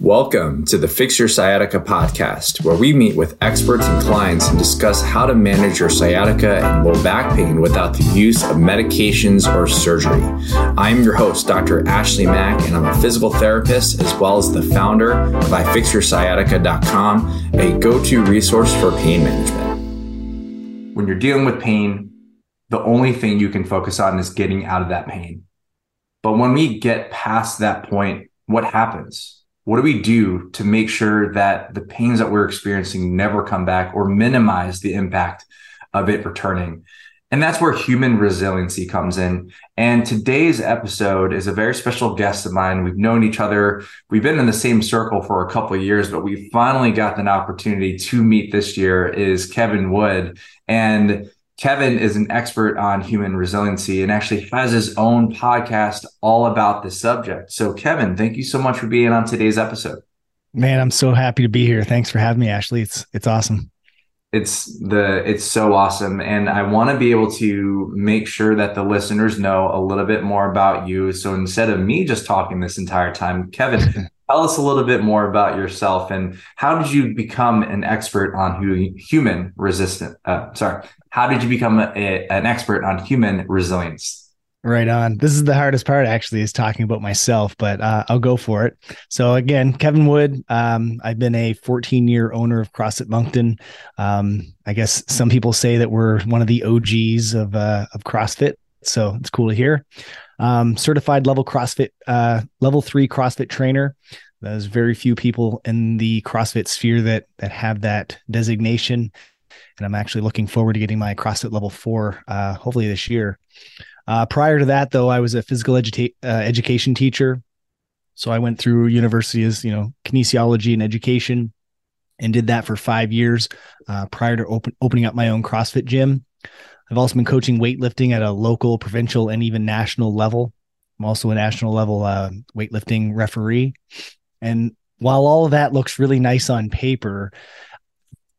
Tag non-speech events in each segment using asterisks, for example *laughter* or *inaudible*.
Welcome to the Fix Your Sciatica podcast, where we meet with experts and clients and discuss how to manage your sciatica and low back pain without the use of medications or surgery. I'm your host, Dr. Ashley Mack, and I'm a physical therapist as well as the founder of iFixYourSciatica.com, a go to resource for pain management. When you're dealing with pain, the only thing you can focus on is getting out of that pain. But when we get past that point, what happens? What do we do to make sure that the pains that we're experiencing never come back or minimize the impact of it returning? And that's where human resiliency comes in. And today's episode is a very special guest of mine. We've known each other. We've been in the same circle for a couple of years, but we finally got an opportunity to meet this year is Kevin Wood. And Kevin is an expert on human resiliency and actually has his own podcast all about this subject. So, Kevin, thank you so much for being on today's episode. Man, I'm so happy to be here. Thanks for having me, Ashley. It's it's awesome. It's the it's so awesome and I want to be able to make sure that the listeners know a little bit more about you. So instead of me just talking this entire time, Kevin, *laughs* tell us a little bit more about yourself and how did you become an expert on who human resistant uh, sorry how did you become a, an expert on human resilience Right on. This is the hardest part, actually, is talking about myself, but uh, I'll go for it. So again, Kevin Wood. Um, I've been a 14 year owner of CrossFit Moncton. Um, I guess some people say that we're one of the OGs of uh, of CrossFit, so it's cool to hear. Um, certified level CrossFit, uh, level three CrossFit trainer. There's very few people in the CrossFit sphere that that have that designation and I'm actually looking forward to getting my CrossFit level four, uh, hopefully this year. Uh, prior to that, though, I was a physical educa- uh, education teacher, so I went through university as you know kinesiology and education, and did that for five years uh, prior to open, opening up my own CrossFit gym. I've also been coaching weightlifting at a local, provincial, and even national level. I'm also a national level uh, weightlifting referee, and while all of that looks really nice on paper,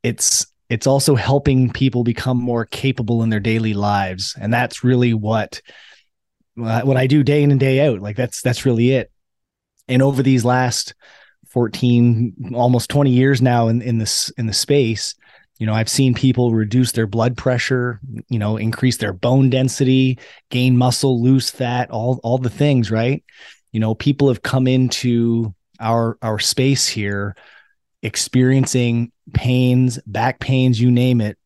it's it's also helping people become more capable in their daily lives. And that's really what what I do day in and day out. Like that's that's really it. And over these last 14 almost 20 years now in in this in the space you know i've seen people reduce their blood pressure you know increase their bone density gain muscle lose fat all all the things right? You know people have come into our our space here experiencing pains, back pains, you name it.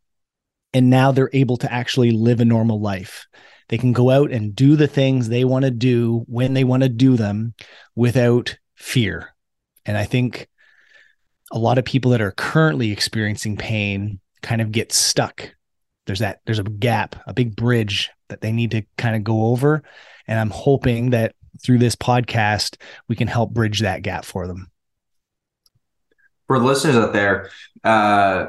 And now they're able to actually live a normal life. They can go out and do the things they want to do when they want to do them without fear. And I think a lot of people that are currently experiencing pain kind of get stuck. There's that, there's a gap, a big bridge that they need to kind of go over. And I'm hoping that through this podcast, we can help bridge that gap for them for the listeners out there, uh,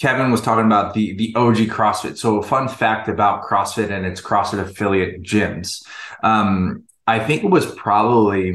Kevin was talking about the the OG CrossFit. So, a fun fact about CrossFit and its CrossFit affiliate gyms. Um, I think it was probably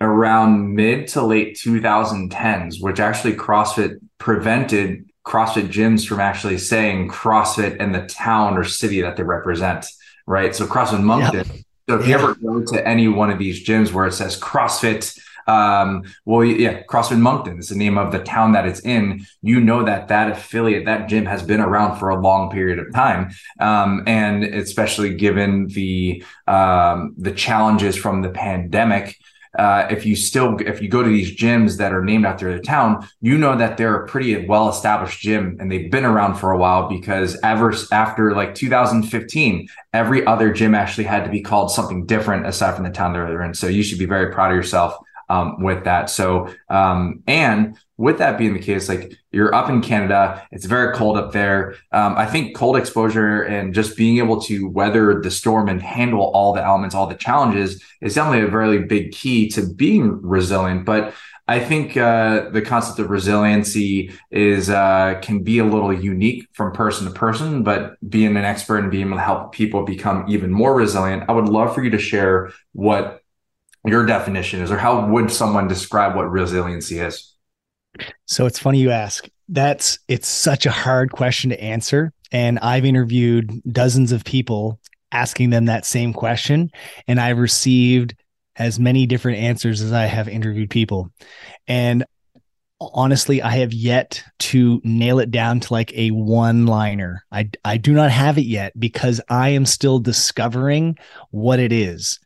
around mid to late 2010s, which actually CrossFit prevented CrossFit gyms from actually saying CrossFit and the town or city that they represent. Right. So, CrossFit Moncton. Yep. So, if you ever go to any one of these gyms where it says CrossFit um, well, yeah, CrossFit Moncton is the name of the town that it's in. You know that that affiliate, that gym has been around for a long period of time, um, and especially given the um, the challenges from the pandemic. Uh, if you still if you go to these gyms that are named after the town, you know that they're a pretty well established gym and they've been around for a while because ever after like 2015, every other gym actually had to be called something different aside from the town they're in. So you should be very proud of yourself um, with that. So, um, and with that being the case, like you're up in Canada, it's very cold up there. Um, I think cold exposure and just being able to weather the storm and handle all the elements, all the challenges is definitely a very big key to being resilient. But I think uh, the concept of resiliency is uh, can be a little unique from person to person, but being an expert and being able to help people become even more resilient, I would love for you to share what your definition is, or how would someone describe what resiliency is? So it's funny you ask. That's it's such a hard question to answer, and I've interviewed dozens of people asking them that same question, and I've received as many different answers as I have interviewed people. And honestly, I have yet to nail it down to like a one liner. I, I do not have it yet because I am still discovering what it is.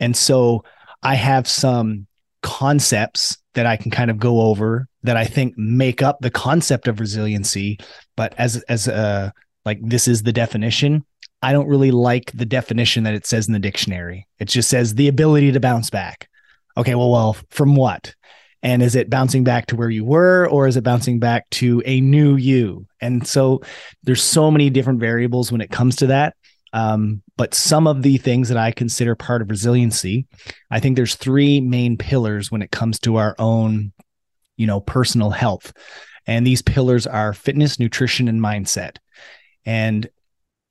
And so I have some concepts that I can kind of go over that I think make up the concept of resiliency. But as, as a, like, this is the definition. I don't really like the definition that it says in the dictionary. It just says the ability to bounce back. Okay, well, well, from what? And is it bouncing back to where you were, or is it bouncing back to a new you? And so there's so many different variables when it comes to that. Um, but some of the things that I consider part of resiliency, I think there's three main pillars when it comes to our own, you know, personal health. And these pillars are fitness, nutrition, and mindset. And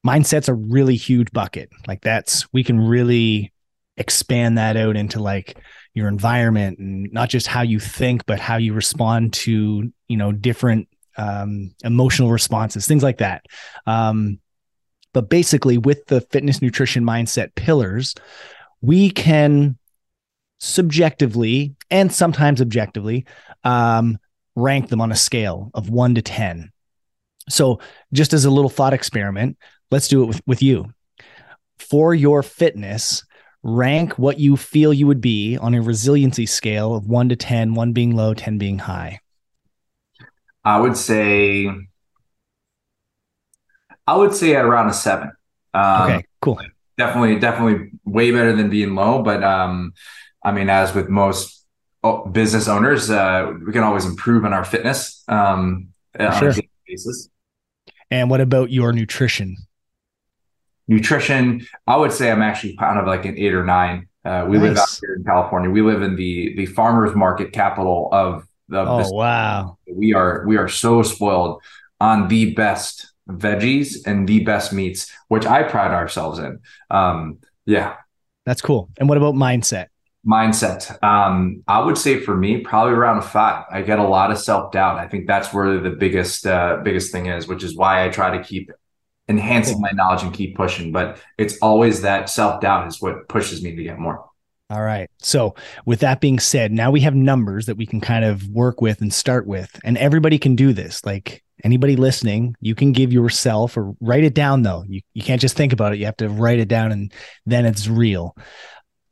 mindset's a really huge bucket. Like that's we can really expand that out into like your environment and not just how you think, but how you respond to you know different um, emotional responses, things like that. Um, but basically, with the fitness, nutrition, mindset pillars, we can subjectively and sometimes objectively um, rank them on a scale of one to 10. So, just as a little thought experiment, let's do it with, with you. For your fitness, rank what you feel you would be on a resiliency scale of one to 10, one being low, 10 being high. I would say, I would say at around a seven. Um, okay, cool. Definitely, definitely way better than being low. But um, I mean, as with most oh, business owners, uh, we can always improve on our fitness um, on sure. a basis. And what about your nutrition? Nutrition, I would say I'm actually kind of like an eight or nine. Uh, we nice. live out here in California. We live in the the farmers market capital of the. Oh wow! We are we are so spoiled on the best veggies and the best meats, which I pride ourselves in. Um, yeah, that's cool. And what about mindset? Mindset. Um, I would say for me, probably around a five. I get a lot of self doubt. I think that's where the biggest uh, biggest thing is, which is why I try to keep enhancing my knowledge and keep pushing. But it's always that self doubt is what pushes me to get more. All right. So, with that being said, now we have numbers that we can kind of work with and start with. And everybody can do this. Like anybody listening, you can give yourself or write it down, though. You, you can't just think about it. You have to write it down and then it's real.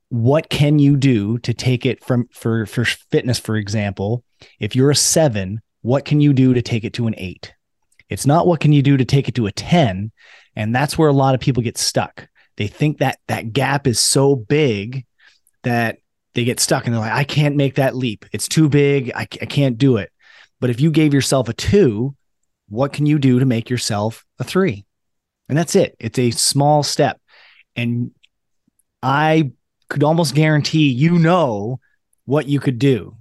What can you do to take it from for, for fitness, for example? If you're a seven, what can you do to take it to an eight? It's not what can you do to take it to a 10. And that's where a lot of people get stuck. They think that that gap is so big that they get stuck and they're like, I can't make that leap. It's too big. I, I can't do it. But if you gave yourself a two, what can you do to make yourself a three? And that's it. It's a small step. And I could almost guarantee you know what you could do.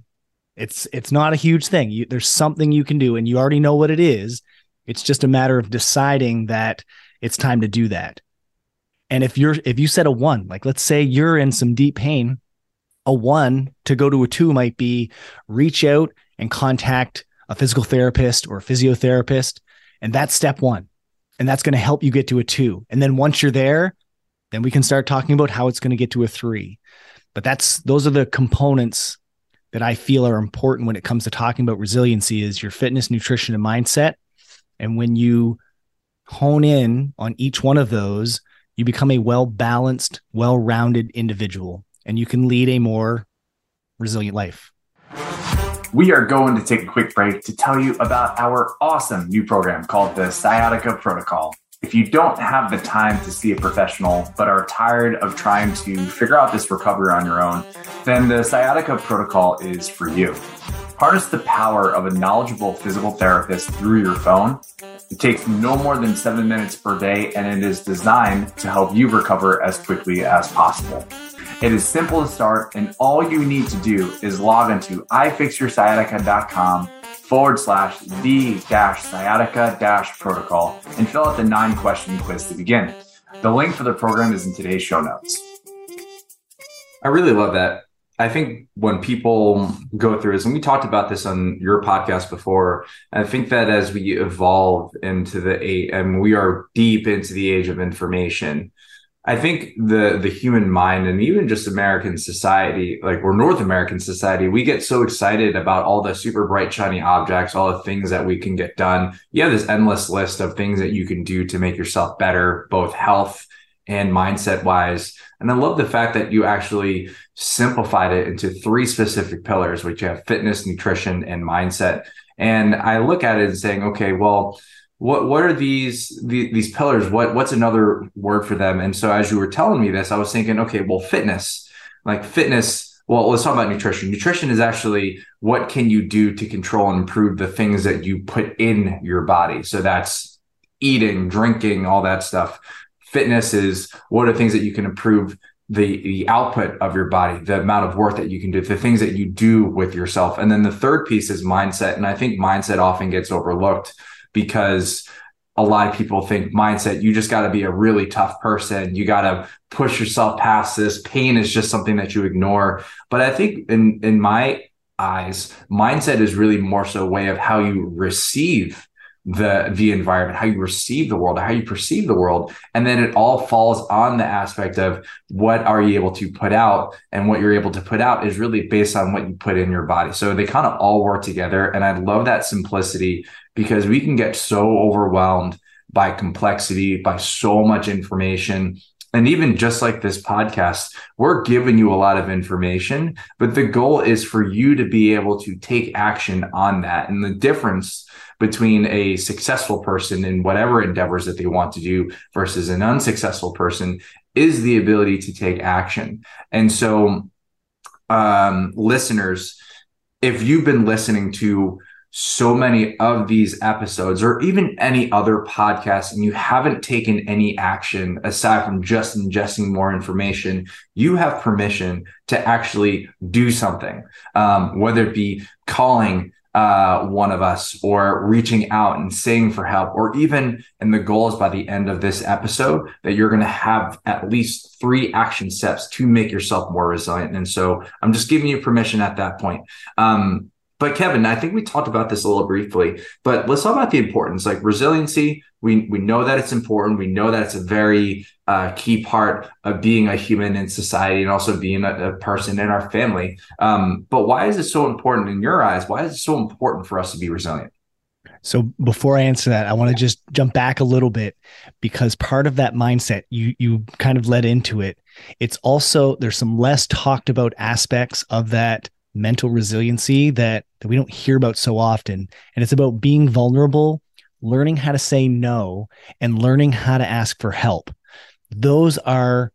It's it's not a huge thing. You, there's something you can do and you already know what it is. It's just a matter of deciding that it's time to do that. And if you're if you set a one, like let's say you're in some deep pain, a one to go to a two might be reach out and contact a physical therapist or a physiotherapist. And that's step one. And that's going to help you get to a two. And then once you're there, then we can start talking about how it's going to get to a three. But that's those are the components that I feel are important when it comes to talking about resiliency is your fitness, nutrition, and mindset. And when you hone in on each one of those, you become a well balanced, well rounded individual, and you can lead a more resilient life. We are going to take a quick break to tell you about our awesome new program called the Sciatica Protocol. If you don't have the time to see a professional but are tired of trying to figure out this recovery on your own, then the Sciatica Protocol is for you. Harness the power of a knowledgeable physical therapist through your phone. It takes no more than seven minutes per day and it is designed to help you recover as quickly as possible. It is simple to start, and all you need to do is log into ifixyoursciatica.com forward slash the dash sciatica dash protocol and fill out the nine question quiz to begin. The link for the program is in today's show notes. I really love that. I think when people go through this, and we talked about this on your podcast before, I think that as we evolve into the eight, and we are deep into the age of information, I think the the human mind and even just American society, like we're North American society, we get so excited about all the super bright shiny objects, all the things that we can get done. You have this endless list of things that you can do to make yourself better, both health and mindset wise. And I love the fact that you actually simplified it into three specific pillars, which you have fitness, nutrition, and mindset. And I look at it and saying, okay, well, what what are these these pillars? What what's another word for them? And so as you were telling me this i was thinking okay well fitness like fitness well let's talk about nutrition. Nutrition is actually what can you do to control and improve the things that you put in your body. So that's eating drinking all that stuff. Fitness is what are things that you can improve the the output of your body the amount of work that you can do the things that you do with yourself. And then the third piece is mindset. And i think mindset often gets overlooked because a lot of people think mindset you just got to be a really tough person. You got to push yourself past this. Pain is just something that you ignore. But i think in in my eyes mindset is really more so a way of how you receive the the environment how you receive the world how you perceive the world. And then it all falls on the aspect of what are you able to put out? And what you're able to put out is really based on what you put in your body. So they kind of all work together. And i love that simplicity because we can get so overwhelmed by complexity by so much information and even just like this podcast, we're giving you a lot of information, but the goal is for you to be able to take action on that. And the difference between a successful person in whatever endeavors that they want to do versus an unsuccessful person is the ability to take action. And so, um, listeners, if you've been listening to so many of these episodes or even any other podcast and you haven't taken any action aside from just ingesting more information, you have permission to actually do something, um, whether it be calling uh, one of us or reaching out and saying for help, or even, and the goal is by the end of this episode that you're going to have at least three action steps to make yourself more resilient. And so I'm just giving you permission at that point. Um, but Kevin, I think we talked about this a little briefly, but let's talk about the importance. Like resiliency, we we know that it's important. We know that it's a very uh, key part of being a human in society and also being a, a person in our family. Um, but why is it so important in your eyes? Why is it so important for us to be resilient? So before I answer that, I want to just jump back a little bit because part of that mindset you you kind of led into it. It's also there's some less talked about aspects of that mental resiliency that, that we don't hear about so often. And it's about being vulnerable, learning how to say no, and learning how to ask for help. Those are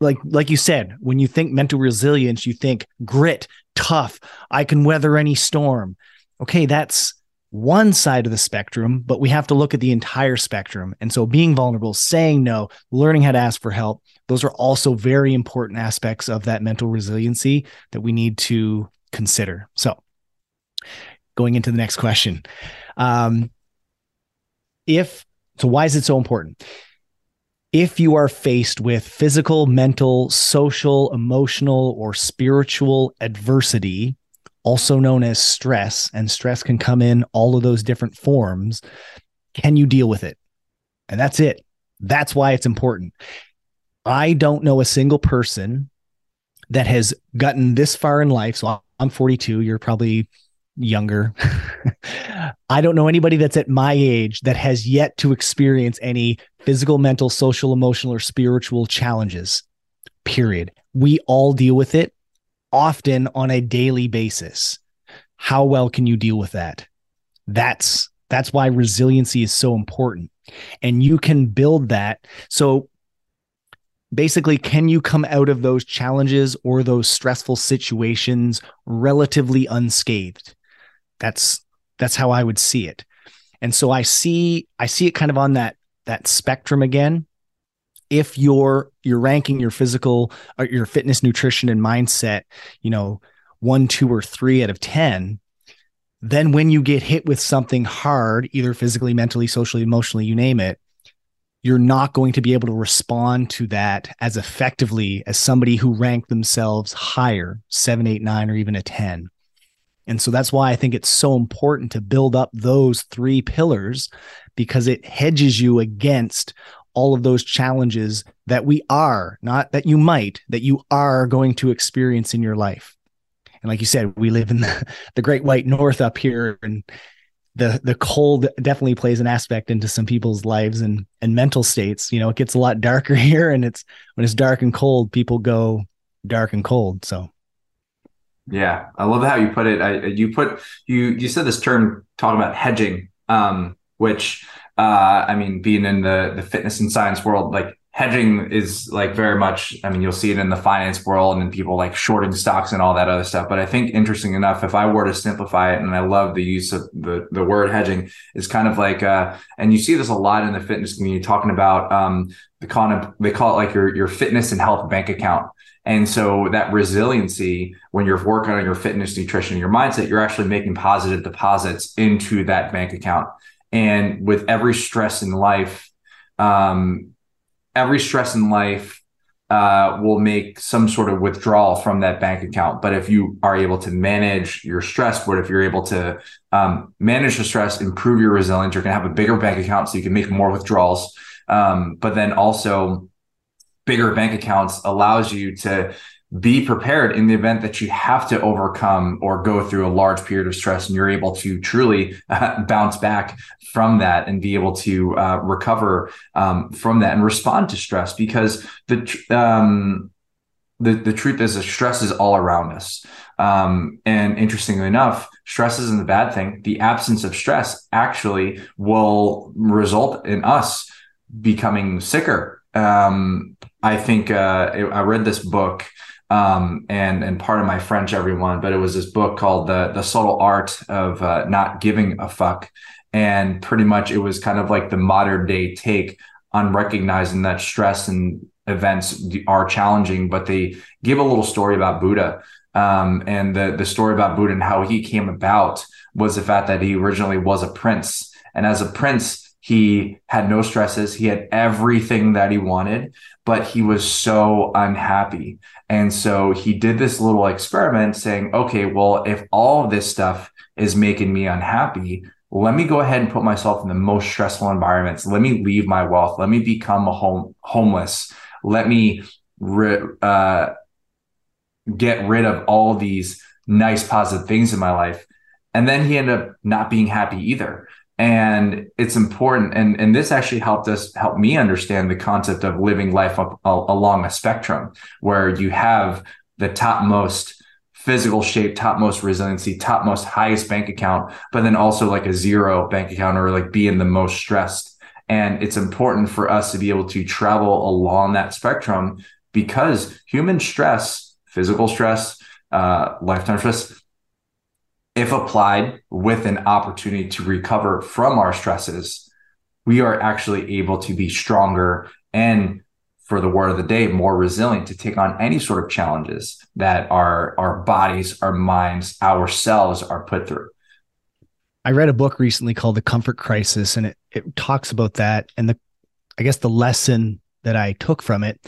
like like you said, when you think mental resilience, you think grit, tough, I can weather any storm. Okay, that's one side of the spectrum, but we have to look at the entire spectrum. And so being vulnerable, saying no, learning how to ask for help, those are also very important aspects of that mental resiliency that we need to consider. So going into the next question. Um, if so, why is it so important? If you are faced with physical, mental, social, emotional, or spiritual adversity, also known as stress, and stress can come in all of those different forms. Can you deal with it? And that's it. That's why it's important. I don't know a single person that has gotten this far in life. So I'm 42. You're probably younger. *laughs* I don't know anybody that's at my age that has yet to experience any physical, mental, social, emotional, or spiritual challenges. Period. We all deal with it often on a daily basis. How well can you deal with that? That's that's why resiliency is so important. And you can build that. So basically can you come out of those challenges or those stressful situations relatively unscathed? That's that's how I would see it. And so I see I see it kind of on that that spectrum again. if you're you're ranking your physical or your fitness nutrition and mindset you know one two or three out of ten then when you get hit with something hard either physically mentally socially emotionally you name it you're not going to be able to respond to that as effectively as somebody who ranked themselves higher seven eight nine or even a 10 and so that's why i think it's so important to build up those three pillars because it hedges you against all of those challenges that we are, not that you might, that you are going to experience in your life. And like you said, we live in *laughs* the, the great white north up here and the the cold definitely plays an aspect into some people's lives and and mental states. You know, it gets a lot darker *laughs* here and it's when it's dark and cold, people go dark and cold. So yeah, I love how you put it. I, you put you you said this term talking about hedging, um, which uh, I mean, being in the the fitness and science world, like hedging is like very much. I mean, you'll see it in the finance world and people like shorting stocks and all that other stuff. But I think interesting enough, if I were to simplify it, and I love the use of the the word hedging, is kind of like, uh, and you see this a lot in the fitness community, talking about um, the kind of they call it like your your fitness and health bank account. And so that resiliency, when you're working on your fitness, nutrition, your mindset, you're actually making positive deposits into that bank account. And with every stress in life, um, every stress in life uh, will make some sort of withdrawal from that bank account. But if you are able to manage your stress, but if you're able to um, manage the stress, improve your resilience, you're going to have a bigger bank account so you can make more withdrawals. Um, but then also, bigger bank accounts allows you to be prepared in the event that you have to overcome or go through a large period of stress and you're able to truly uh, bounce back from that and be able to uh, recover um, from that and respond to stress because the um, the, the truth is that stress is all around us. Um, and interestingly enough stress isn't a bad thing. The absence of stress actually will result in us becoming sicker. Um, i think uh, i read this book um, and and part of my French, everyone. But it was this book called the the subtle art of uh, not giving a fuck, and pretty much it was kind of like the modern day take on recognizing that stress and events are challenging, but they give a little story about Buddha. Um, and the the story about Buddha and how he came about was the fact that he originally was a prince, and as a prince, he had no stresses. He had everything that he wanted, but he was so unhappy. And so he did this little experiment saying, okay, well, if all of this stuff is making me unhappy, let me go ahead and put myself in the most stressful environments. Let me leave my wealth. Let me become a home homeless. Let me uh, get rid of all these nice positive things in my life. And then he ended up not being happy either and it's important and and this actually helped us help me understand the concept of living life up, along a spectrum where you have the topmost physical shape topmost resiliency topmost highest bank account but then also like a zero bank account or like being the most stressed. And it's important for us to be able to travel along that spectrum because human stress physical stress uh, lifetime stress if applied with an opportunity to recover from our stresses, we are actually able to be stronger and for the word of the day, more resilient to take on any sort of challenges that our our bodies, our minds, ourselves are put through. I read a book recently called The Comfort Crisis, and it, it talks about that. And the I guess the lesson that I took from it,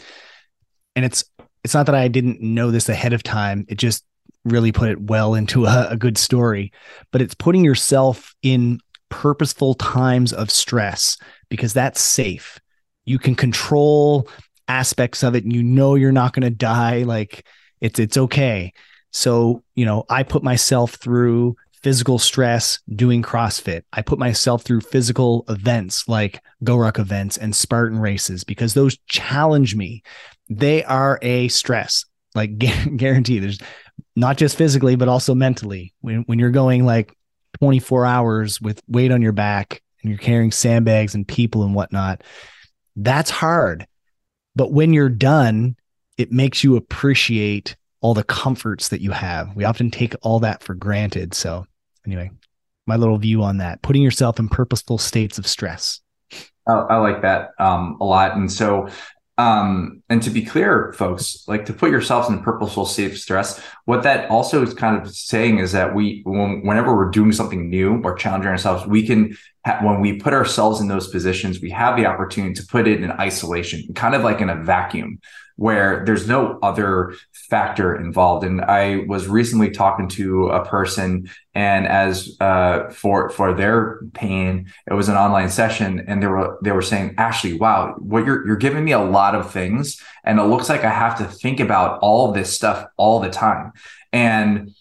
and it's it's not that I didn't know this ahead of time. It just really put it well into a, a good story, but it's putting yourself in purposeful times of stress because that's safe. You can control aspects of it and you know you're not going to die like it's it's okay. So, you know, I put myself through physical stress doing CrossFit. I put myself through physical events like GoRuck events and Spartan races because those challenge me. They are a stress. Like *laughs* guarantee there's not just physically, but also mentally. When when you're going like 24 hours with weight on your back and you're carrying sandbags and people and whatnot, that's hard. But when you're done, it makes you appreciate all the comforts that you have. We often take all that for granted. So, anyway, my little view on that putting yourself in purposeful states of stress. I, like that um, a lot. And so, Um, and to be clear, folks, like to put yourselves in purposeful safe stress, what that also is kind of saying is that we, when, whenever we're doing something new or challenging ourselves, we can, ha- when we put ourselves in those positions, we have the opportunity to put it in isolation, kind of like in a vacuum where there's no other factor involved. And I was recently talking to a person, and as uh, for for their pain, it was an online session, and they were they were saying, Ashley, wow, what you're you're giving me a lot of things, and it looks like I have to think about all this stuff all the time, and.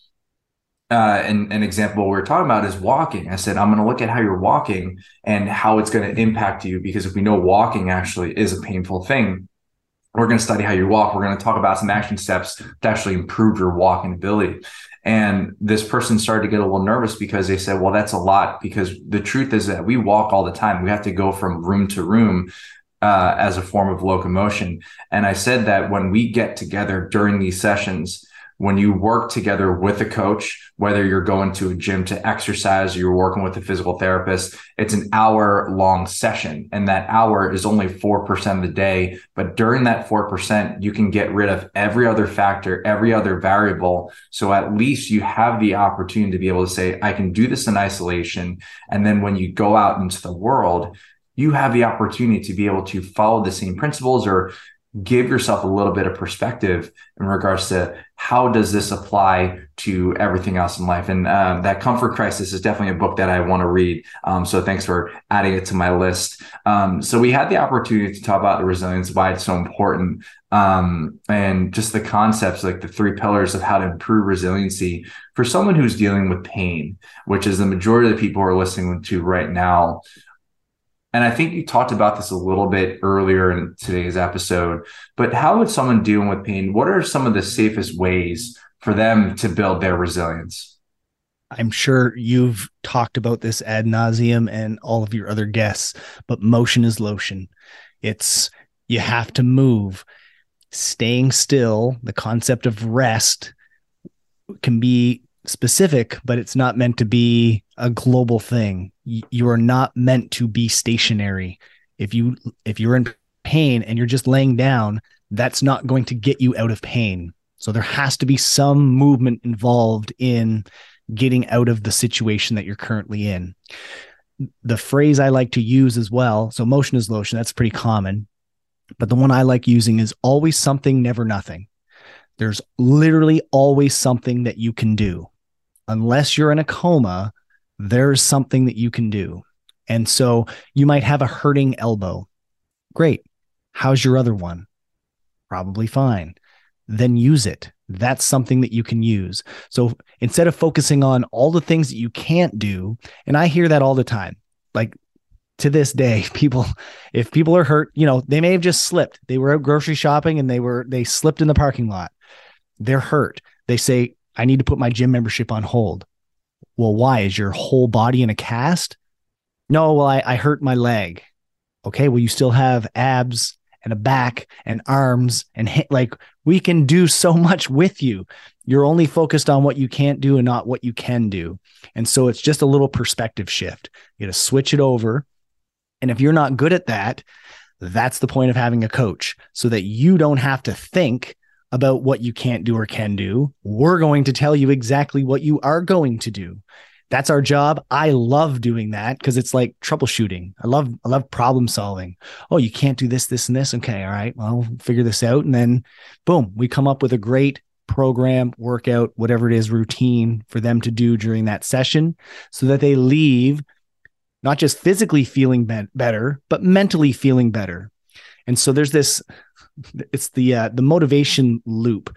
Uh, and an example we are talking about is walking. I said, I'm going to look at how you're walking and how it's going to impact you because if we know walking actually is a painful thing, we're going to study how you walk. We're going to talk about some action steps to actually improve your walking ability. And this person started to get a little nervous because they said, well, that's a lot. Because the truth is that we walk all the time. We have to go from room to room uh, as a form of locomotion. And I said that when we get together during these sessions, when you work together with a coach, whether you're going to a gym to exercise or you're working with a physical therapist, it's an hour long session. And that hour is only 4% of the day. But during that 4%, you can get rid of every other factor, every other variable. So at least you have the opportunity to be able to say, I can do this in isolation. And then when you go out into the world, you have the opportunity to be able to follow the same principles or give yourself a little bit of perspective in regards to how does this apply to everything else in life? And um, that comfort crisis is definitely a book that i want to read um, so thanks for adding it to my list. Um, so we had the opportunity to talk about the resilience why it's so important um, and just the concepts like the three pillars of how to improve resiliency for someone who's dealing with pain which is the majority of the people who are listening to right now and I think you talked about this a little bit earlier in today's episode, but how would someone dealing with pain, what are some of the safest ways for them to build their resilience? I'm sure you've talked about this ad nauseum and all of your other guests, but motion is lotion. It's you have to move. Staying still, the concept of rest can be specific, but it's not meant to be a global thing. You are not meant to be stationary. If you if you're in pain and you're just laying down, that's not going to get you out of pain. So there has to be some movement involved in getting out of the situation that you're currently in. The phrase I like to use as well, so motion is lotion, that's pretty common. But the one I like using is always something, never nothing. There's literally always something that you can do unless you're in a coma, there's something that you can do. And so you might have a hurting elbow. Great. How's your other one? Probably fine. Then use it. That's something that you can use. So instead of focusing on all the things that you can't do, and I hear that all the time, like to this day, *laughs* people, if people are hurt, you know, they may have just slipped. They were out grocery shopping and they were, they slipped in the parking lot. They're hurt. They say, I need to put my gym membership on hold. Well, why? Is your whole body in a cast? No, well, I, I hurt my leg. Okay, well, you still have abs and a back and arms and like we can do so *laughs* much with you. You're only focused on what you can't do and not what you can do. And so it's just a little perspective shift. You got to switch it over. And if you're not good at that, that's the point of having a coach so that you don't have to think about what you can't do or can do. We're going to tell you exactly what you are going to do. That's our job. I love doing that because it's like troubleshooting. I love I love problem solving. Oh, you can't do this, this, and this. Okay, all right. Well, figure this out, and then boom, we come up with a great program, workout, whatever it is, routine for them to do during that session, so that they leave not just physically feeling be- better, but mentally feeling better. And so there's this it's the uh, the motivation loop.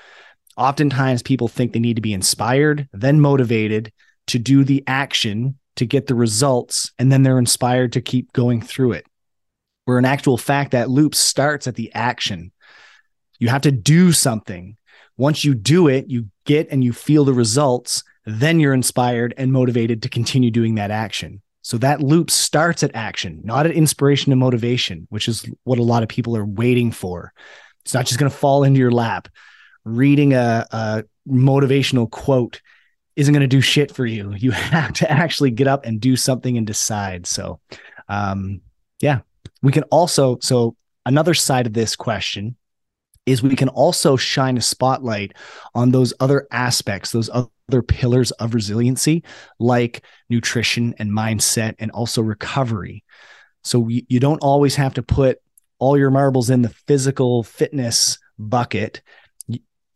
Oftentimes people think they need to be inspired, then motivated to do the action to get the results, and then they're inspired to keep going through it. Where in actual fact, that loop starts at the action. You have to do something. Once you do it, you get and you feel the results, then you're inspired and motivated to continue doing that action. So that loop starts at action, not at inspiration and motivation, which is what a lot of people are waiting for. It's not just going to fall into your lap. Reading a, a motivational quote isn't going to do shit for you. You *laughs* have to actually get up and do something and decide. So, um, yeah, we can also, so another side of this question is we can also shine a spotlight on those other aspects, those other pillars of resiliency, like nutrition and mindset, and also recovery. So you, you don't always have to put all your marbles in the physical fitness bucket.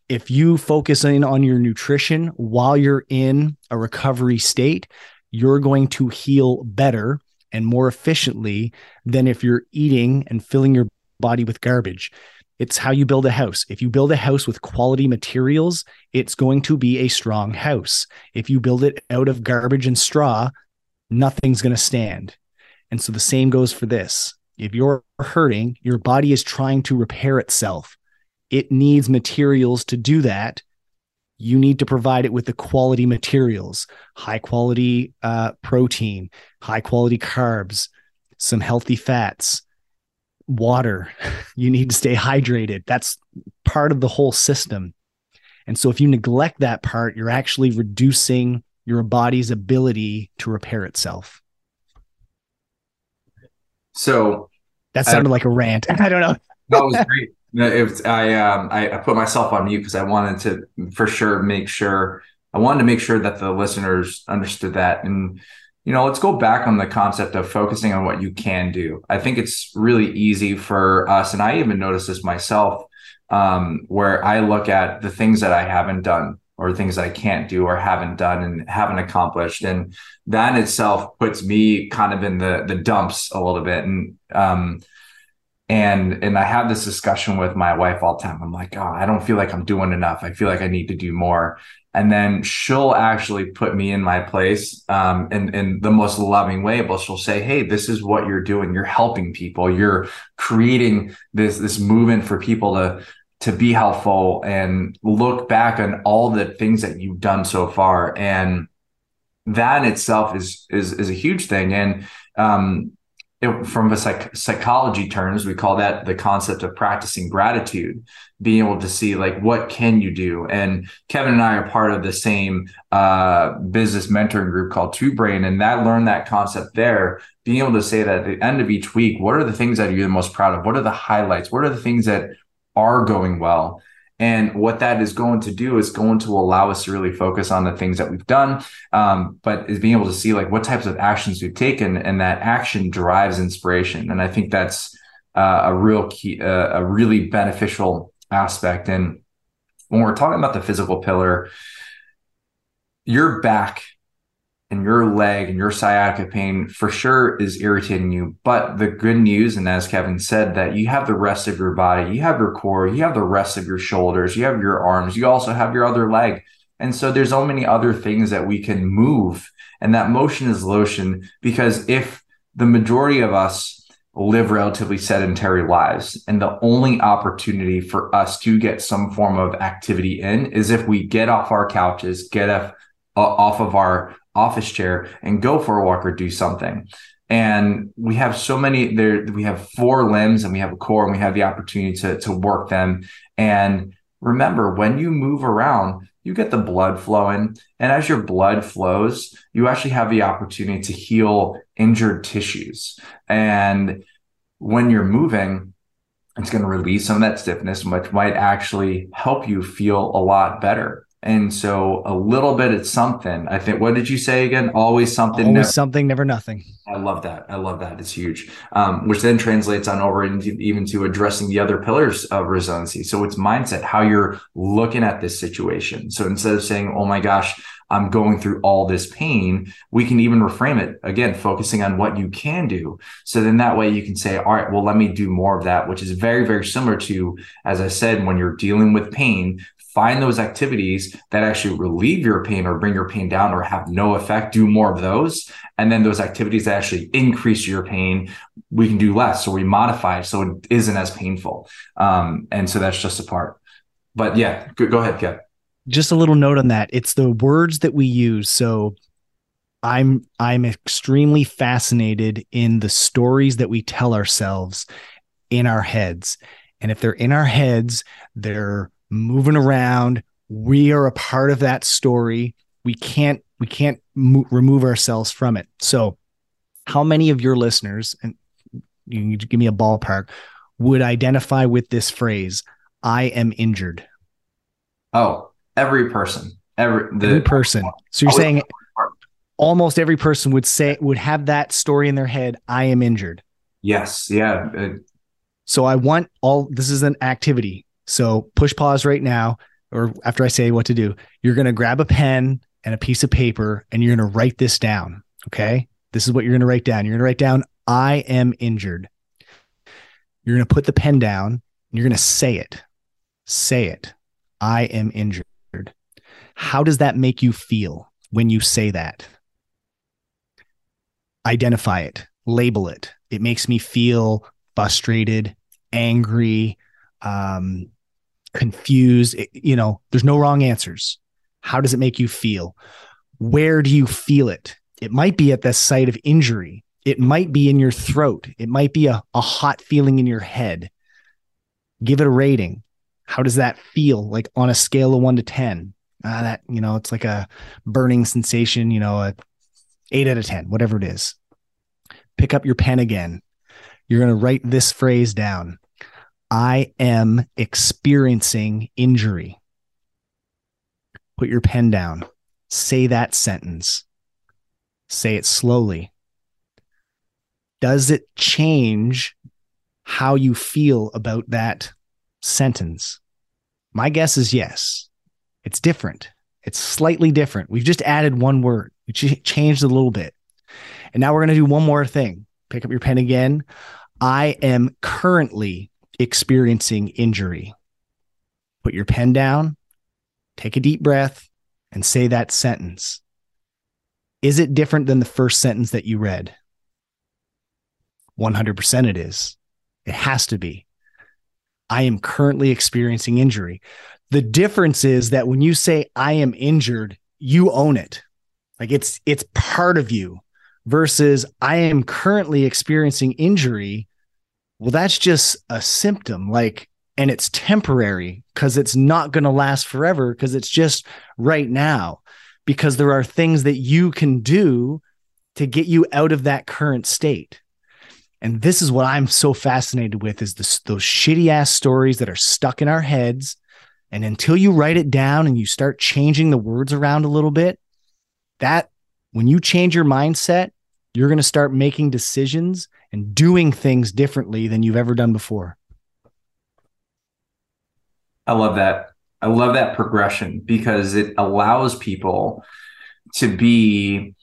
If you focus in on your nutrition while you're in a recovery state, you're going to heal better and more efficiently than if you're eating and filling your body with garbage. It's how you build a house. If you build a house with quality materials, it's going to be a strong house. If you build it out of garbage and straw, nothing's going to stand. And so the same goes for this. If you're hurting, your body is trying to repair itself. It needs materials to do that. You need to provide it with the quality materials, high quality uh, protein, high quality carbs, some healthy fats, water. *laughs* You need to stay hydrated. That's part of the whole system. And so if you neglect that part, you're actually reducing your body's ability to repair itself. So that sounded I, like a rant. *laughs* I don't know. that was great. It was, I, um, I, I put myself on mute because I wanted to for sure make sure I wanted to make sure that the listeners understood that. And you know, let's go back on the concept of focusing on what you can do. I think it's really easy for us, and I even notice this myself, um, where I look at the things that I haven't done or things I can't do or haven't done and haven't accomplished. And that in itself puts me kind of in the the dumps a little bit. And um and and I have this discussion with my wife all the time. I'm like, oh, I don't feel like I'm doing enough. I feel like I need to do more and then she'll actually put me in my place um, in, in the most loving way but she'll say hey this is what you're doing. You're helping people. You're creating this this movement for people to to be helpful and look back on all the things that you've done so far. And that in itself is is is a huge thing. And um, it, from a psych- psychology terms, we call that the concept of practicing gratitude, being able to see like what can you do. And Kevin and I are part of the same uh, business mentoring group called Two Brain, and that learned that concept there. Being able to say that at the end of each week, what are the things that you're the most proud of? What are the highlights? What are the things that are going well? And what that is going to do is going to allow us to really focus on the things that we've done, um, but is being able to see like what types of actions we've taken, and that action drives inspiration. And I think that's uh, a real key, uh, a really beneficial aspect. And when we're talking about the physical pillar, your back and your leg and your sciatica pain for sure is irritating you. But the good news, and as Kevin said, that you have the rest of your body, you have your core, you have the rest of your shoulders, you have your arms, you also have your other leg. And so there's so many other things that we can move. And that motion is lotion because if the majority of us live relatively sedentary lives. And the only opportunity for us to get some form of activity in is if we get off our couches, get off, uh, off of our office chair and go for a walk or do something. And we have so many there, we have four limbs and we have a core and we have the opportunity to, to work them. And remember, when you move around, you get the blood flowing. And as your blood flows, you actually have the opportunity to heal injured tissues. And when you're moving, it's going to release some of that stiffness, which might actually help you feel a lot better. And so a little bit it's something. I think what did you say again? Always something. Always never, something, never nothing. I love that. I love that. It's huge. Um, which then translates on over into even to addressing the other pillars of resiliency. So it's mindset, how you're looking at this situation. So instead of saying, Oh my gosh, I'm going through all this pain, we can even reframe it again, focusing on what you can do. So then that way you can say, all right, well, let me do more of that, which is very, very similar to, as I said, when you're dealing with pain, find those activities that actually relieve your pain or bring your pain down or have no effect do more of those. And then those activities that actually increase your pain we can do less so we modify so it isn't as painful. Um, and so that's just a part. But yeah go, go ahead kev. Just a little note on that. It's the words that we use. So i'm i'm extremely fascinated in the stories that we tell ourselves in our heads. And if they're in our heads they're moving around. We are a part of that story. We can't we can't mo- remove ourselves from it. So, how many of your listeners and you give me a ballpark would identify with this phrase, I am injured? Oh, every person. Every, the, every person. So you're saying almost every person would say would have that story in their head, I am injured. Yes. Yeah. So I want all this is an activity. So push pause right now, or after I say what to do, you're going to grab a pen and a piece of paper and you're going to write this down. Okay. This is what you're going to write down. You're going to write down, I am injured. You're going to put the pen down and you're going to say it. Say it. I am injured. How does that make you feel when you say that? Identify it, label it. It makes me feel frustrated, angry, um, confused. It, you know, there's no wrong answers. How does it make you feel? Where do you feel it? It might be at the site of injury. It might be in your throat. It might be a, a hot feeling in your head. Give it a rating. How does that feel like on a scale of one to 10? Uh, that, you know, it's like a burning sensation, you know, a eight out of 10, whatever it is. Pick up your pen again. You're going to write this phrase down I am experiencing injury. Put your pen down. Say that sentence. Say it slowly. Does it change how you feel about that sentence? My guess is yes. It's different. It's slightly different. We've just added one word. We changed a little bit. And now we're going to do one more thing. Pick up your pen again. I am currently experiencing injury. Put your pen down, take a deep breath, and say that sentence. Is it different than the first sentence that you read? 100% it is. It has to be. I am currently experiencing injury. The difference is that when you say I am injured, you own it. Like it's it's part of you versus I am currently experiencing injury well, that's just a symptom, like, and it's temporary because it's not going to last forever because it's just right now. Because there are things that you can do to get you out of that current state. And this is what I'm so fascinated with is this, those shitty ass stories that are stuck in our heads. And until you write it down and you start changing the words around a little bit, that when you change your mindset, you're going to start making decisions and doing things differently than you've ever done before. I love that. I love that progression because it allows people to be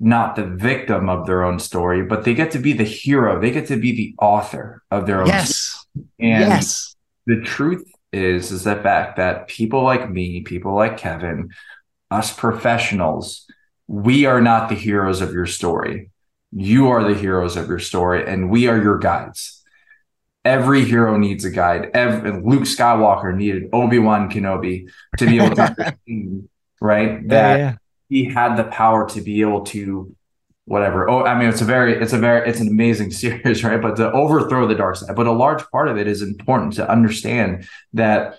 not the victim of their own story, but they get to be the hero. They get to be the author of their own yes. Story. And yes. the truth is, is the fact that people like me, people like Kevin, us professionals, we are not the heroes of your story. You are the heroes of your story, and we are your guides. Every hero needs a guide. Every, Luke Skywalker needed Obi Wan Kenobi to be able to *laughs* right? That yeah, yeah. he had the power to be able to whatever. Oh, I mean, it's a very, it's a very, it's an amazing *laughs* series, right? But to overthrow the dark side. But a large part of it is important to understand that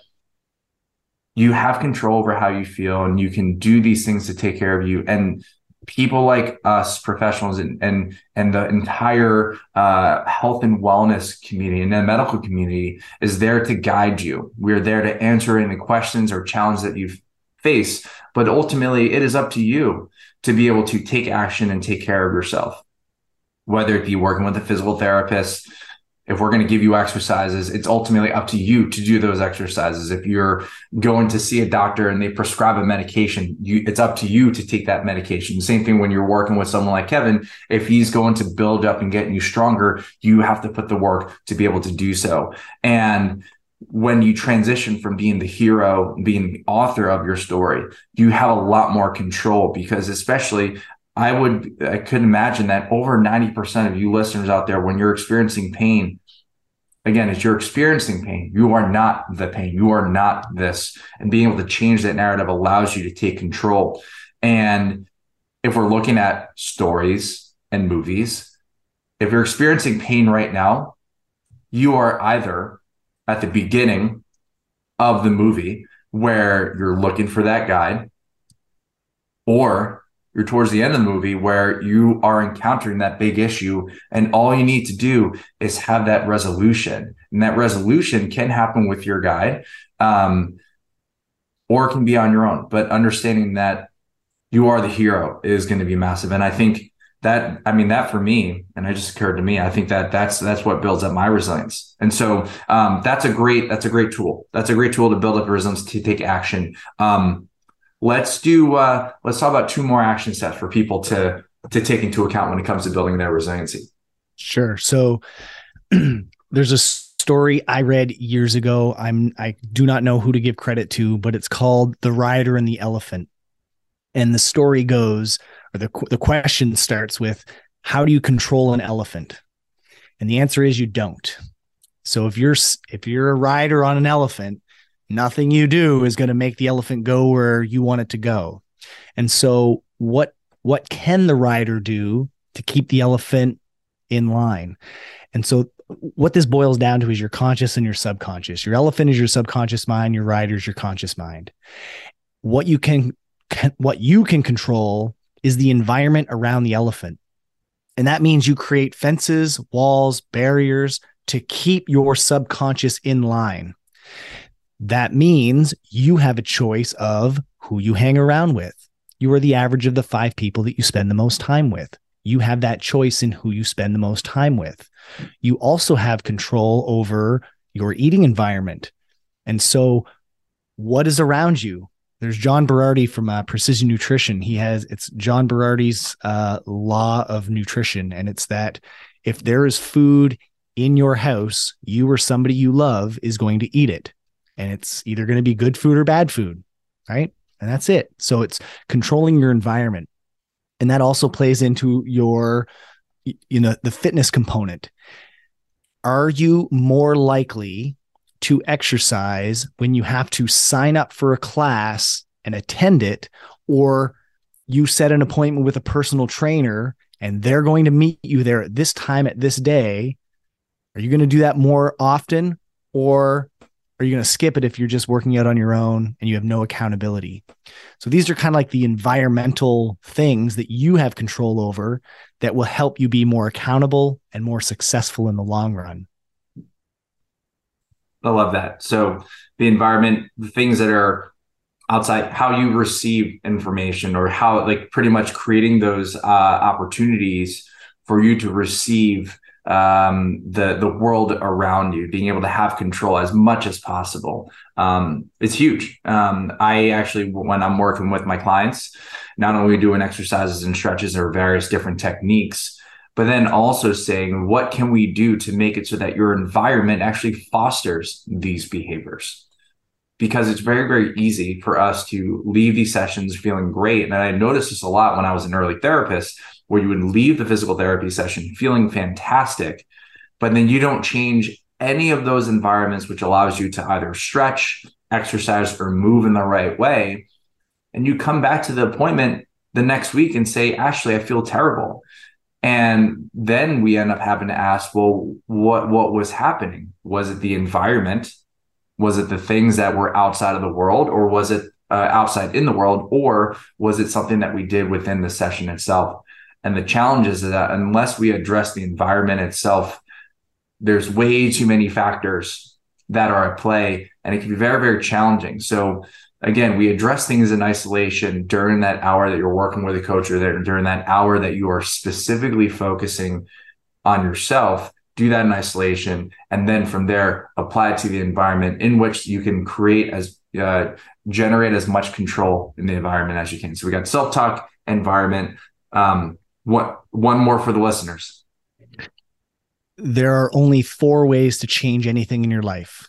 you have control over how you feel and you can do these things to take care of you. And people like us professionals and and, and the entire uh, health and wellness community and the medical community is there to guide you. We're there to answer any questions or challenges that you face but ultimately it is up to you to be able to take action and take care of yourself whether it be working with a physical therapist if we're going to give you exercises, it's ultimately up to you to do those exercises. If you're going to see a doctor and they prescribe a medication, you, it's up to you to take that medication. Same thing when you're working with someone like Kevin. If he's going to build up and get you stronger, you have to put the work to be able to do so. And when you transition from being the hero, being the author of your story, you have a lot more control because especially I would, I could imagine that over 90% of you listeners out there, when you're experiencing pain, again, as you're experiencing pain, you are not the pain. You are not this. And being able to change that narrative allows you to take control. And if we're looking at stories and movies, if you're experiencing pain right now, you are either at the beginning of the movie where you're looking for that guide, or you're towards the end of the movie where you are encountering that big issue and all you need to do is have that resolution. And that resolution can happen with your guide um, or it can be on your own. But understanding that you are the hero is going to be massive. And i think that i mean that for me and it just occurred to me i think that that's that's what builds up my resilience. And so um, that's a great that's a great tool. That's a great tool to build up resilience to take action. Um, let's do uh, let's talk about two more action steps for people to to take into account when it comes to building their resiliency. Sure. So *clears throat* there's a story i read years ago. I'm i do not know who to give credit to but it's called the rider and the elephant. And the story goes or the, the question starts with how do you control an elephant? And the answer is you don't. So if you're if you're a rider on an elephant nothing you do is going to make the elephant go where you want it to go and so what what can the rider do to keep the elephant in line and so what this boils down to is your conscious and your subconscious your elephant is your subconscious mind your rider is your conscious mind what you can what you can control is the environment around the elephant. And that means you create fences, walls, barriers to keep your subconscious in line. That means you have a choice of who you hang around with. You are the average of the five people that you spend the most time with. You have that choice in who you spend the most time with. You also have control over your eating environment. And so, what is around you? there's John Berardi from uh, Precision Nutrition. He has it's John Berardi's uh, law of nutrition, and it's that if there is food in your house, you or somebody you love is going to eat it, and it's either going to be good food or bad food, right? And that's it. So it's controlling your environment, and that also plays into your, you know, the fitness component. Are you more likely to exercise when you have to sign up for a class and attend it, or you set an appointment with a personal trainer and they're going to meet you there at this time at this day. Are you going to do that more often, or are you going to skip it if you're just working out on your own and you have no accountability? So these are kind of like the environmental things that you have control over that will help you be more accountable and more successful in the long run. I love that. So the environment, the things that are outside, how you receive information, or how like pretty much creating those uh, opportunities for you to receive um, the the world around you, being able to have control as much as possible. Um, it's huge. Um, I actually, when I'm working with my clients, not only doing exercises and stretches or various different techniques, but then also saying what can we do to make it so that your environment actually fosters these behaviors because it's very very easy for us to leave these sessions feeling great and i noticed this a lot when i was an early therapist where you would leave the physical therapy session feeling fantastic but then you don't change any of those environments which allows you to either stretch exercise or move in the right way and you come back to the appointment the next week and say ashley i feel terrible and then we end up having to ask, well, what what was happening? Was it the environment? Was it the things that were outside of the world, or was it uh, outside in the world, or was it something that we did within the session itself? And the challenge is that unless we address the environment itself, there's way too many factors that are at play, and it can be very very challenging. So again, we address things in isolation during that hour that you're working with a coach or that during that hour that you are specifically focusing on yourself. Do that in isolation. And then from there, apply it to the environment in which you can create as, uh, generate as much control in the environment as you can. So we got self talk, environment. Um, what, one more for the listeners. There are only four ways to change anything in your life,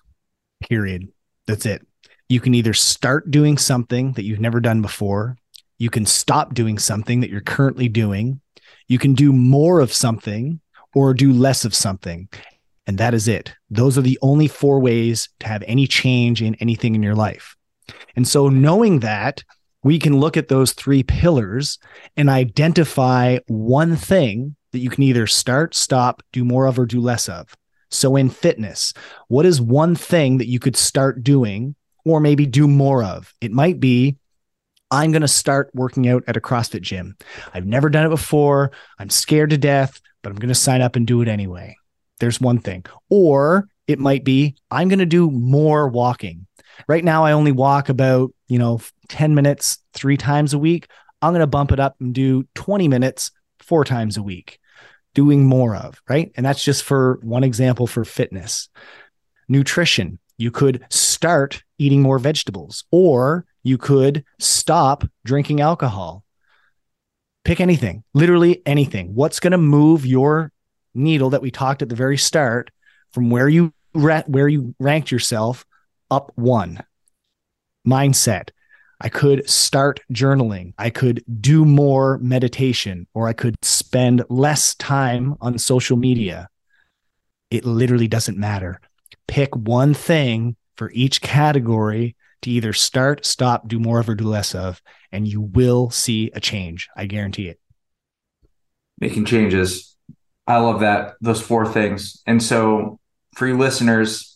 period. That's it you can either start doing something that you've never done before, you can stop doing something that you're currently doing, you can do more of something or do less of something. And that is it. Those are the only four ways to have any change in anything in your life. And so, knowing that, we can look at those three pillars and identify one thing that you can either start, stop, do more of, or do less of. So, in fitness, what is one thing that you could start doing or maybe do more of. It might be I'm going to start working out at a CrossFit gym. I've never done it before. I'm scared to death, but I'm going to sign up and do it anyway. There's one thing. Or it might be I'm going to do more walking. Right now, I only walk about, you know, 10 minutes three times a week. I'm going to bump it up and do 20 minutes four times a week, doing more of, right? And that's just for one example for fitness. Nutrition, you could start eating more vegetables or you could stop drinking alcohol. Pick anything, literally anything. What's going to move your needle that we talked at the very start from where you ra- where you ranked yourself up one? Mindset. I could start journaling. I could do more meditation, or I could spend less time on social media. It literally doesn't matter. Pick one thing for each category to either start, stop, do more of, or do less of, and you will see a change. I guarantee it. Making changes. I love that. Those four things. And so for you listeners,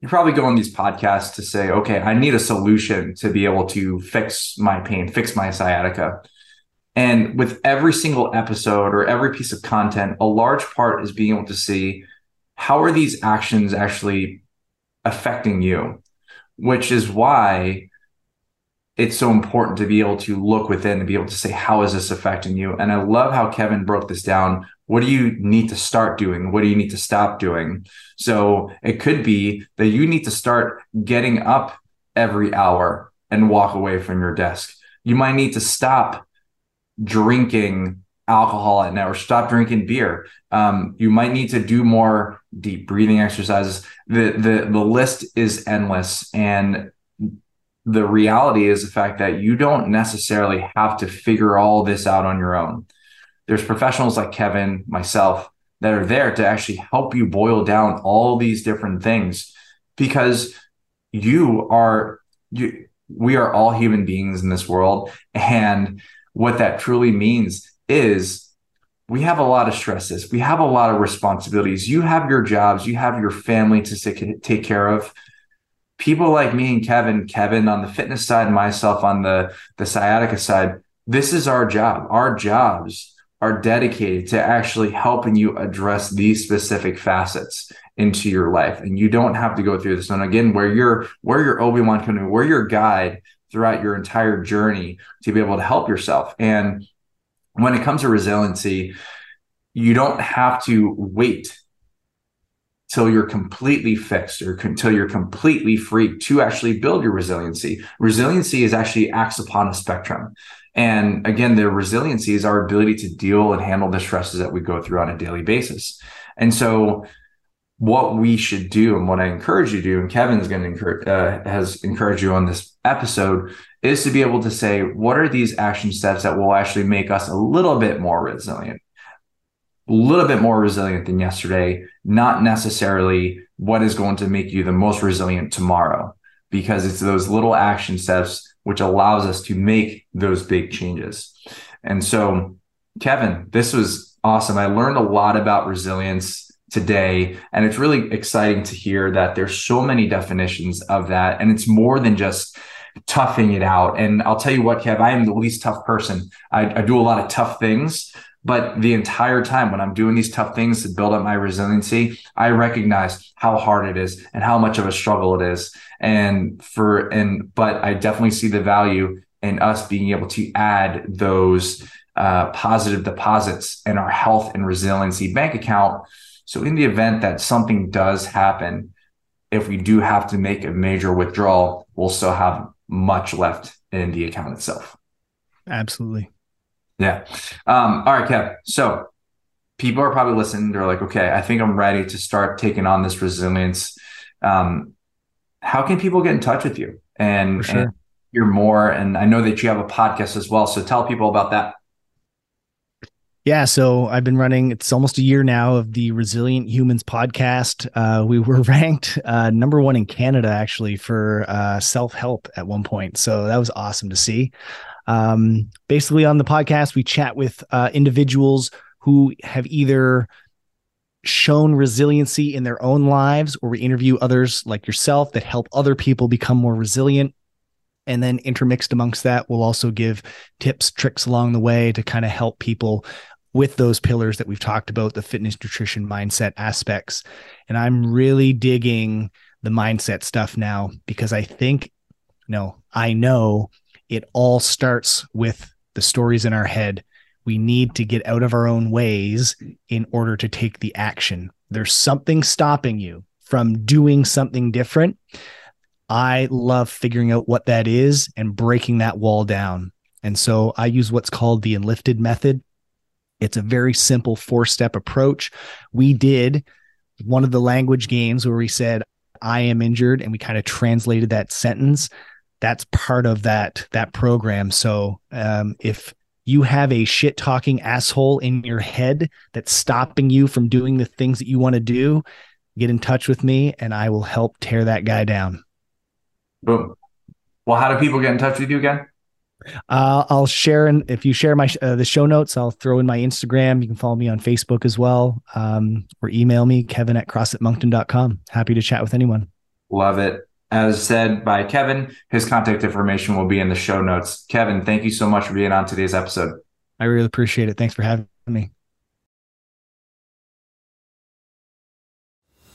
you probably go on these podcasts to say, okay, I need a solution to be able to fix my pain, fix my sciatica. And with every single episode or every piece of content, a large part is being able to see how are these actions actually affecting you? which is why it's so important to be able to look within and be able to say, how is this affecting you? And I love how Kevin broke this down. What do you need to start doing? What do you need to stop doing? So it could be that you need to start getting up every hour and walk away from your desk. You might need to stop drinking alcohol at night or stop drinking beer. Um, you might need to do more deep breathing exercises. The, the, the list is endless. And the reality is the fact that you don't necessarily have to figure all this out on your own. There's professionals like Kevin, myself, that are there to actually help you boil down all these different things because you are you we are all human beings in this world and what that truly means is we have a lot of stresses. We have a lot of responsibilities. You have your jobs, you have your family to take care of. People like me and Kevin, Kevin on the fitness side, myself on the, the sciatica side, this is our job. Our jobs are dedicated to actually helping you address these specific facets into your life. And you don't have to go through this. And again, where you're where your Obi-Wan Kenobi, where your guide throughout your entire journey to be able to help yourself. And when it comes to resiliency, you don't have to wait till you're completely fixed or until you're completely free to actually build your resiliency. Resiliency is actually acts upon a spectrum. And again, the resiliency is our ability to deal and handle the stresses that we go through on a daily basis. And so what we should do and what I encourage you to do, and Kevin's going to encourage, uh, has encouraged you on this episode, is to be able to say, what are these action steps that will actually make us a little bit more resilient? A little bit more resilient than yesterday, not necessarily what is going to make you the most resilient tomorrow, because it's those little action steps which allows us to make those big changes. And so, Kevin, this was awesome. I learned a lot about resilience today. And it's really exciting to hear that there's so many definitions of that. And it's more than just toughing it out. And I'll tell you what, Kev, I am the least tough person. I, I do a lot of tough things, but the entire time when I'm doing these tough things to build up my resiliency, I recognize how hard it is and how much of a struggle it is. And for, and, but I definitely see the value in us being able to add those uh, positive deposits in our health and resiliency bank account so in the event that something does happen, if we do have to make a major withdrawal, we'll still have much left in the account itself. Absolutely. Yeah. Um, all right, Kev. So people are probably listening. They're like, okay, I think I'm ready to start taking on this resilience. Um, how can people get in touch with you and, sure. and hear more? And I know that you have a podcast as well. So tell people about that. Yeah, so I've been running. It's almost a year now of the Resilient Humans podcast. Uh, we were *laughs* ranked uh, number one in Canada actually for uh, self help at one point, so that was awesome to see. Um, basically, on the podcast, we chat with uh, individuals who have either shown resiliency in their own lives, or we interview others like yourself that help other people become more resilient And then intermixed amongst that, we'll also give tips, tricks along the way to kind of help people with those pillars that we've talked about the fitness, nutrition, mindset aspects. And I'm really digging the mindset stuff now because I think, no, I know it all starts with the stories in our head. We need to get out of our own ways in order to take the action. There's something stopping you from doing something different. I love figuring out what that is and breaking that wall down. And so I use what's called the enlifted method. It's a very simple four step approach. We did one of the language games where we said, I am injured, and we kind of translated that sentence. That's part of that that program. So um, if you have a shit talking asshole in your head that's stopping you from doing the things that you want to do, get in touch with me and I will help tear that guy down. Boom. Well, how do people get in touch with you again? Uh, I'll share and if you share my uh, the show notes. I'll throw in my Instagram. You can follow me on Facebook as well, um, or email me Kevin at crossfitmoncton.com. Happy to chat with anyone. Love it. As said by Kevin, his contact information will be in the show notes. Kevin, thank you so much for being on today's episode. I really appreciate it. Thanks for having me.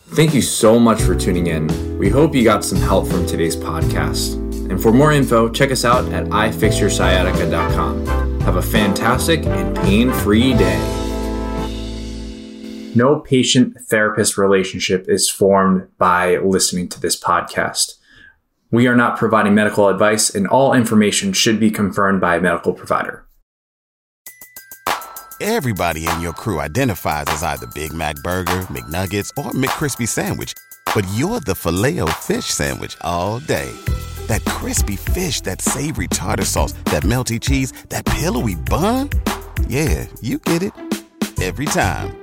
Thank you so much for tuning in. We hope you got some help from today's podcast. And for more info, check us out at ifixyoursciatica.com. Have a fantastic and pain free day. No patient therapist relationship is formed by listening to this podcast. We are not providing medical advice, and all information should be confirmed by a medical provider. Everybody in your crew identifies as either Big Mac Burger, McNuggets, or McCrispy Sandwich, but you're the filet fish Sandwich all day. That crispy fish, that savory tartar sauce, that melty cheese, that pillowy bun. Yeah, you get it every time.